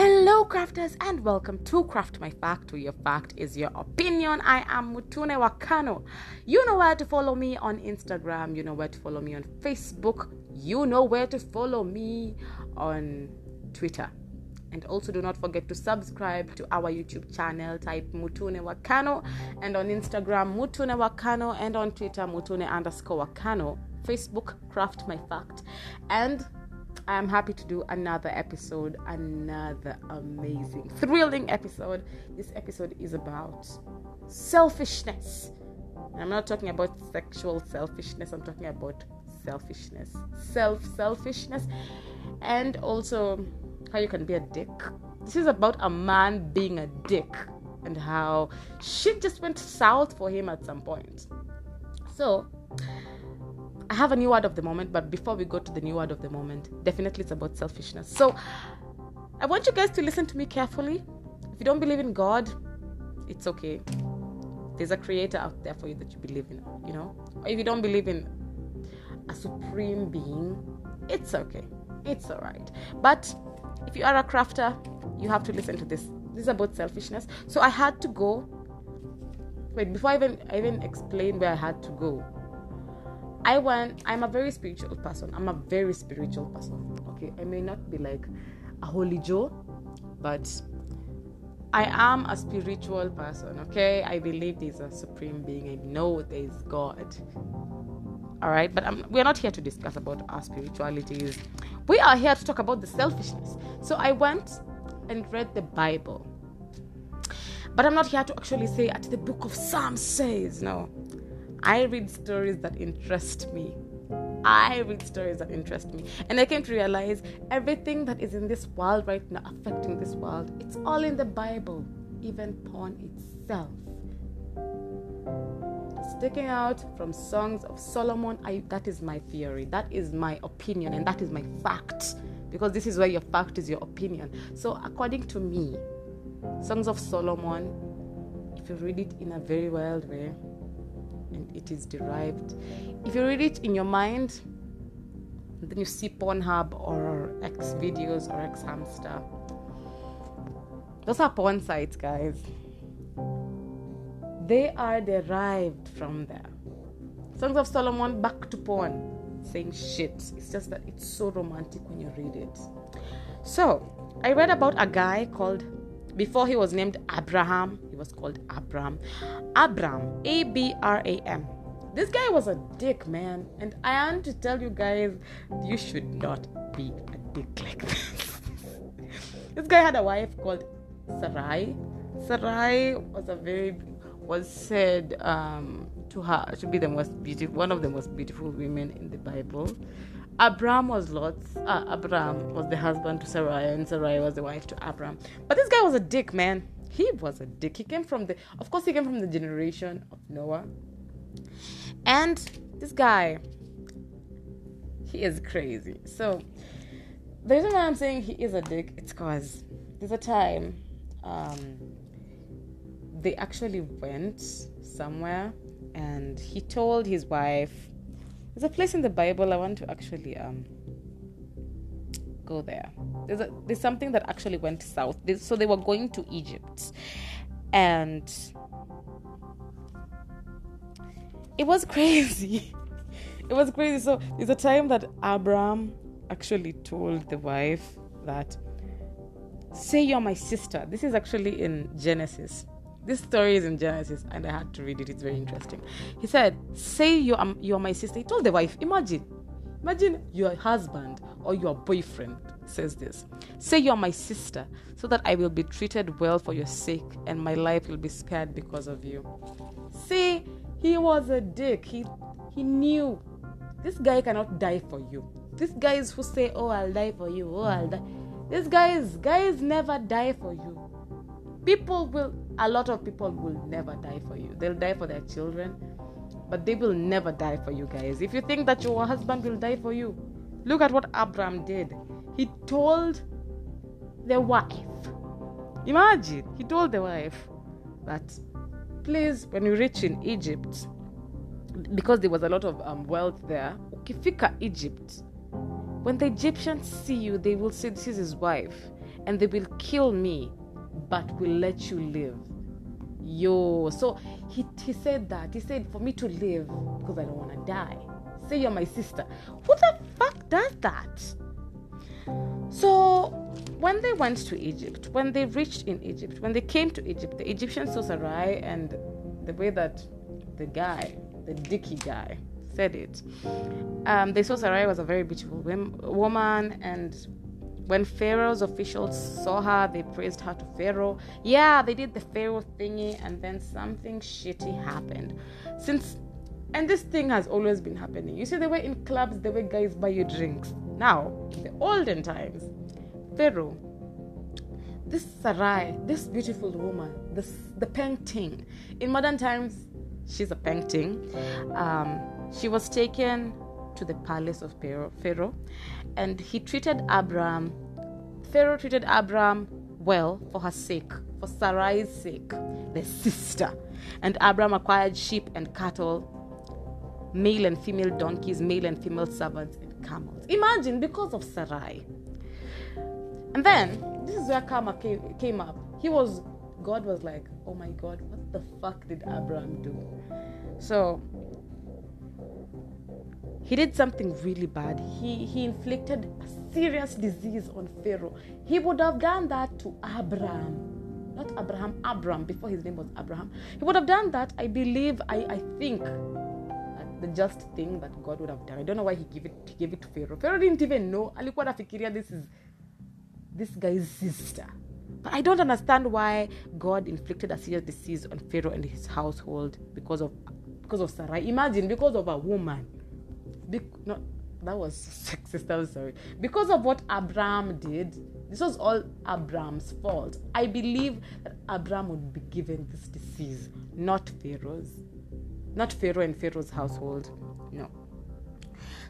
Hello, crafters, and welcome to Craft My Fact, where your fact is your opinion. I am Mutune Wakano. You know where to follow me on Instagram, you know where to follow me on Facebook, you know where to follow me on Twitter. And also, do not forget to subscribe to our YouTube channel. Type Mutune Wakano, and on Instagram, Mutune Wakano, and on Twitter, Mutune underscore Wakano. Facebook, Craft My Fact, and I am happy to do another episode, another amazing, thrilling episode. This episode is about selfishness. I'm not talking about sexual selfishness, I'm talking about selfishness, self selfishness, and also how you can be a dick. This is about a man being a dick and how shit just went south for him at some point. So, I have a new word of the moment, but before we go to the new word of the moment, definitely it's about selfishness. So I want you guys to listen to me carefully. If you don't believe in God, it's okay. There's a creator out there for you that you believe in, you know? Or if you don't believe in a supreme being, it's okay. It's alright. But if you are a crafter, you have to listen to this. This is about selfishness. So I had to go. Wait, before I even I even explain where I had to go, I went, I'm a very spiritual person. I'm a very spiritual person. Okay, I may not be like a holy Joe, but I am a spiritual person. Okay, I believe there's a supreme being. I know there's God. All right, but I'm, we're not here to discuss about our spiritualities. We are here to talk about the selfishness. So I went and read the Bible. But I'm not here to actually say at the book of Psalms says, no. I read stories that interest me. I read stories that interest me. And I came to realize everything that is in this world right now, affecting this world, it's all in the Bible, even porn itself. Sticking out from Songs of Solomon, I, that is my theory, that is my opinion, and that is my fact. Because this is where your fact is your opinion. So, according to me, Songs of Solomon, if you read it in a very wild way, and it is derived. If you read it in your mind, then you see Pornhub or X videos or X Hamster. Those are porn sites, guys. They are derived from there. Songs of Solomon back to porn, same shit. It's just that it's so romantic when you read it. So, I read about a guy called before he was named Abraham, he was called Abram. Abram, A B R A M. This guy was a dick, man. And I want to tell you guys, you should not be a dick like this. this guy had a wife called Sarai. Sarai was a very was said um, to her to be the most beautiful, one of the most beautiful women in the Bible. Abram was Lot's. Uh, was the husband to Sarai, and Sarai was the wife to Abram. But this guy was a dick, man. He was a dick. He came from the, of course, he came from the generation of Noah. And this guy, he is crazy. So the reason why I'm saying he is a dick, it's cause there's a time um, they actually went somewhere, and he told his wife there's a place in the Bible I want to actually um go there. There's a, there's something that actually went south. So they were going to Egypt, and it was crazy. it was crazy. So there's a time that Abraham actually told the wife that, "Say you're my sister." This is actually in Genesis. This story is in Genesis, and I had to read it. It's very interesting. He said, "Say you are you are my sister." He told the wife, "Imagine, imagine your husband or your boyfriend says this. Say you are my sister, so that I will be treated well for your sake, and my life will be spared because of you." See, he was a dick. He he knew this guy cannot die for you. These guys who say, "Oh, I'll die for you," "Oh, I'll die," these guys guys never die for you people will a lot of people will never die for you. They'll die for their children but they will never die for you guys. If you think that your husband will die for you look at what abraham did. He told the wife. Imagine he told the wife that please when you reach in egypt because there was a lot of um, wealth there ukifika egypt. When the egyptians see you they will say this is his wife and they will kill me, but will let you live. Yo, so he, he said that. He said, For me to live because I don't want to die. Say you're my sister. Who the fuck does that? So when they went to Egypt, when they reached in Egypt, when they came to Egypt, the Egyptian saw Sarai and the way that the guy, the dicky guy, said it, um, they saw Sarai was a very beautiful woman and when Pharaoh's officials saw her, they praised her to Pharaoh. Yeah, they did the Pharaoh thingy, and then something shitty happened. Since, and this thing has always been happening. You see, they were in clubs, the way guys buy you drinks. Now, in the olden times, Pharaoh, this Sarai, this beautiful woman, this the painting. In modern times, she's a painting. Um, she was taken to the palace of Pharaoh, and he treated Abram. Pharaoh treated Abram well for her sake, for Sarai's sake, the sister. And Abram acquired sheep and cattle, male and female donkeys, male and female servants, and camels. Imagine because of Sarai. And then this is where karma came, came up. He was God was like, oh my God, what the fuck did Abraham do? So he did something really bad. He he inflicted a serious disease on Pharaoh. He would have done that to Abraham, not Abraham, Abram before his name was Abraham. He would have done that. I believe. I I think the just thing that God would have done. I don't know why he gave it he gave it to Pharaoh. Pharaoh didn't even know. Alikuwa nafikiria this is this guy's sister. But I don't understand why God inflicted a serious disease on Pharaoh and his household because of because of Sarai. Imagine because of a woman. Be- not that was sexist. I'm sorry. Because of what Abraham did, this was all Abraham's fault. I believe that Abraham would be given this disease, not Pharaoh's. Not Pharaoh and Pharaoh's household. No.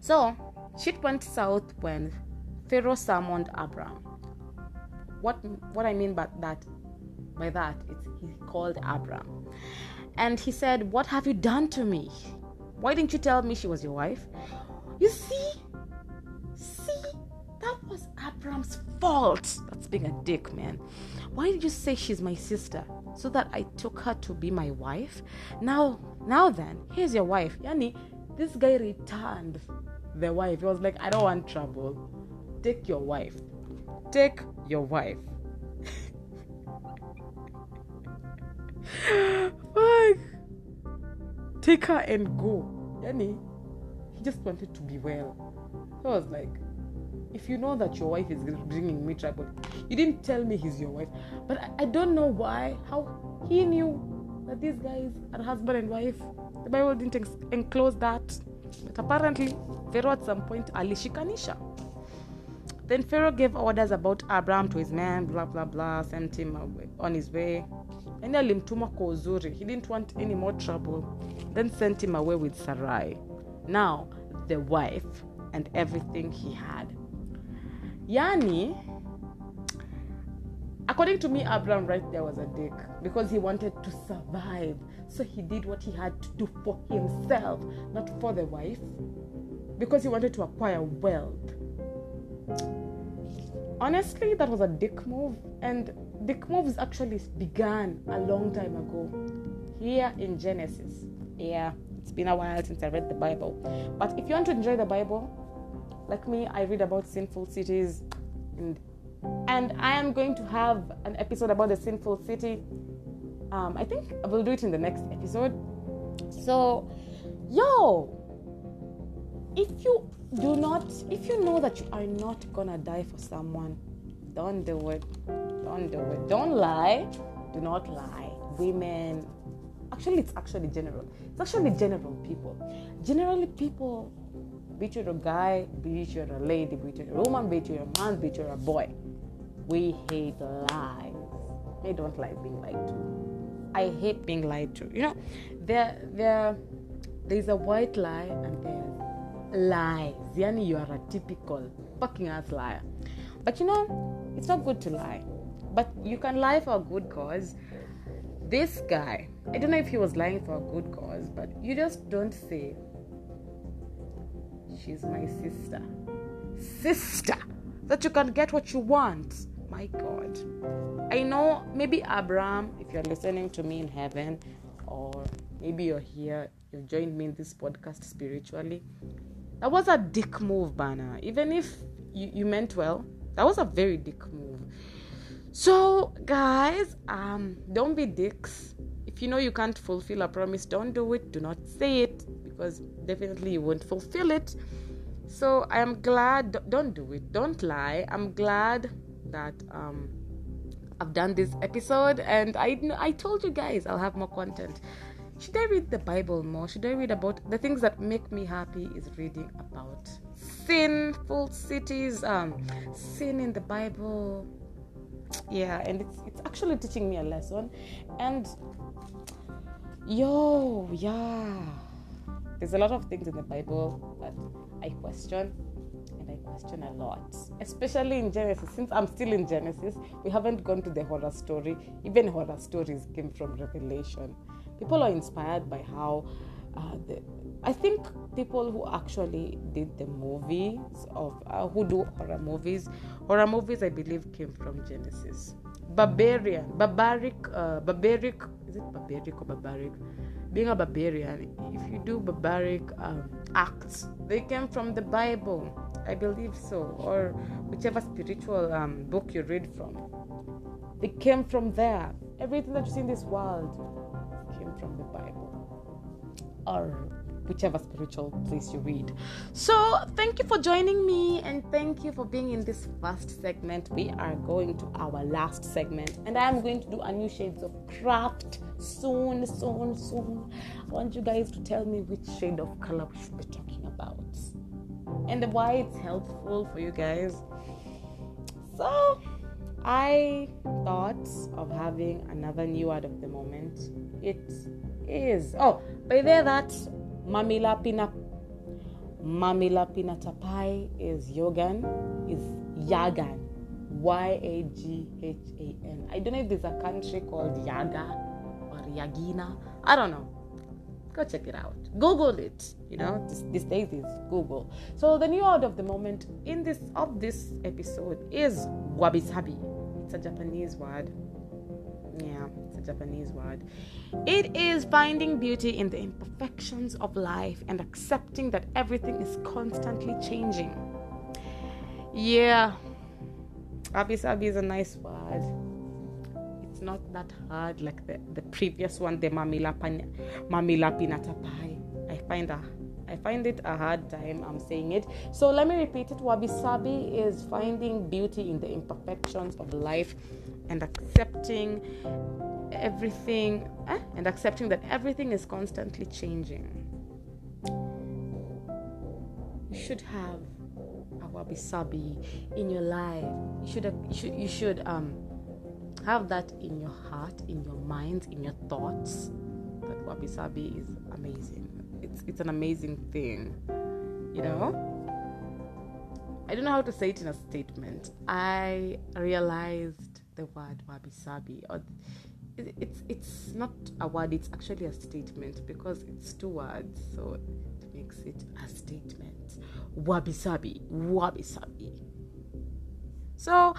So, shit went south when Pharaoh summoned Abraham. What what I mean by that by that is he called Abraham. And he said, What have you done to me? Why didn't you tell me she was your wife? You see? See? That was Abraham's fault. That's being a dick, man. Why did you say she's my sister? So that I took her to be my wife? Now, now then, here's your wife. Yani, this guy returned the wife. He was like, I don't want trouble. Take your wife. Take your wife. Take her and go. Yani, he just wanted to be well. So I was like, if you know that your wife is bringing me trouble, you didn't tell me he's your wife. But I, I don't know why, how he knew that these guys are husband and wife. The Bible didn't enclose that. But apparently, Pharaoh at some point alishikanisha. Then Pharaoh gave orders about Abraham to his men, blah blah blah, sent him away, on his way. And. He didn't want any more trouble. Then sent him away with Sarai. Now, the wife and everything he had. Yani, according to me, Abraham right there was a dick because he wanted to survive. So he did what he had to do for himself, not for the wife, because he wanted to acquire wealth. Honestly, that was a dick move, and dick moves actually began a long time ago here in Genesis. Yeah, it's been a while since I read the Bible. But if you want to enjoy the Bible, like me, I read about sinful cities and and I am going to have an episode about the sinful city. Um, I think I will do it in the next episode. So, yo, if you do not, if you know that you are not gonna die for someone, don't do it. Don't do it. Don't lie. Do not lie. Women, actually, it's actually general. It's actually general people. Generally, people be it you're a guy, be it you're a lady, be it you're a woman, be it you're a man, be it you're a boy. We hate lies. I don't like being lied to. I hate being lied to. You know, there there there's a white lie and there's lies. Yani you are a typical fucking ass liar. But you know, it's not good to lie. But you can lie for a good cause. This guy, I don't know if he was lying for a good cause, but you just don't say she's my sister. Sister! That you can get what you want. My God. I know maybe Abraham, if you're listening to me in heaven, or maybe you're here, you've joined me in this podcast spiritually. That was a dick move, Banner. Even if you, you meant well, that was a very dick move. So, guys, um, don't be dicks. If you know you can't fulfill a promise, don't do it. Do not say it because definitely you won't fulfill it. So, I am glad. Don't do it. Don't lie. I'm glad that um, I've done this episode, and I I told you guys I'll have more content. Should I read the Bible more? Should I read about the things that make me happy? Is reading about sinful cities, um, sin in the Bible. Yeah, and it's it's actually teaching me a lesson. And yo, yeah, there's a lot of things in the Bible that I question and I question a lot, especially in Genesis. Since I'm still in Genesis, we haven't gone to the horror story. Even horror stories came from Revelation. People are inspired by how uh, the, I think people who actually did the movies of uh, who do horror movies, horror movies, I believe came from Genesis. Barbarian, barbaric, uh, barbaric. Is it barbaric or barbaric? Being a barbarian, if you do barbaric um, acts, they came from the Bible. I believe so, or whichever spiritual um, book you read from. They came from there. Everything that you see in this world came from the Bible, or whichever spiritual place you read. So, thank you for joining me and thank you for being in this first segment. We are going to our last segment, and I am going to do a new shades of craft soon, soon, soon. I want you guys to tell me which shade of color we should be talking about and why it's helpful for you guys. So, I thought of having another new word of the moment. It is oh, by there that Mamila Pina. Mamihlapinatapai is Yogan, is Yaghan. Y A G H A N. I don't know if there's a country called Yaga or Yagina. I don't know. Go check it out. Google it you know. These days is google. So the new word of the moment in this of this episode is wabi sabi it's a japanese word. Yeah japanese word it is finding beauty in the imperfections of life and accepting that everything is constantly changing yeah wabi sabi is a nice word it's not that hard like the, the previous one, the Mamila, pan, Mamila Pinata. I find a I find it a hard time I'm saying it. So let me repeat it. Wabi Sabi is finding beauty in the imperfections of life and accepting everything eh? and accepting that everything is constantly changing. You should have a wabi sabi in your life. You should you should you should um have that in your heart, in your mind, in your thoughts, that wabi sabi is amazing. It's it's an amazing thing, you know. I don't know how to say it in a statement. I realized the word wabi sabi, or it's it's not a word. It's actually a statement because it's two words, so it makes it a statement. Wabi sabi, wabi sabi. So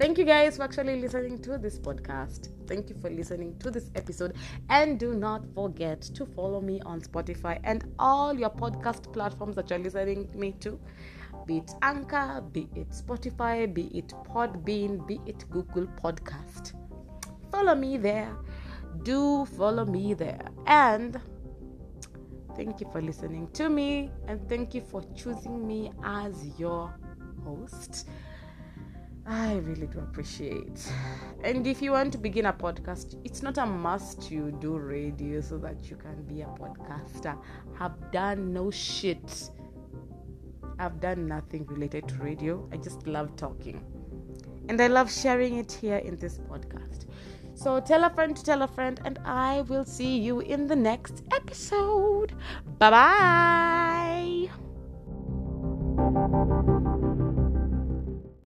Thank you guys for actually listening to this podcast. Thank you for listening to this episode. And do not forget to follow me on Spotify and all your podcast platforms that you're listening me to. Be it Anchor, be it Spotify, be it Podbean, be it Google Podcast. Follow me there. Do follow me there. And thank you for listening to me and thank you for choosing me as your host. I really do appreciate. And if you want to begin a podcast, it's not a must you do radio so that you can be a podcaster. Have done no shit. I've done nothing related to radio. I just love talking. And I love sharing it here in this podcast. So tell a friend to tell a friend, and I will see you in the next episode. Bye bye.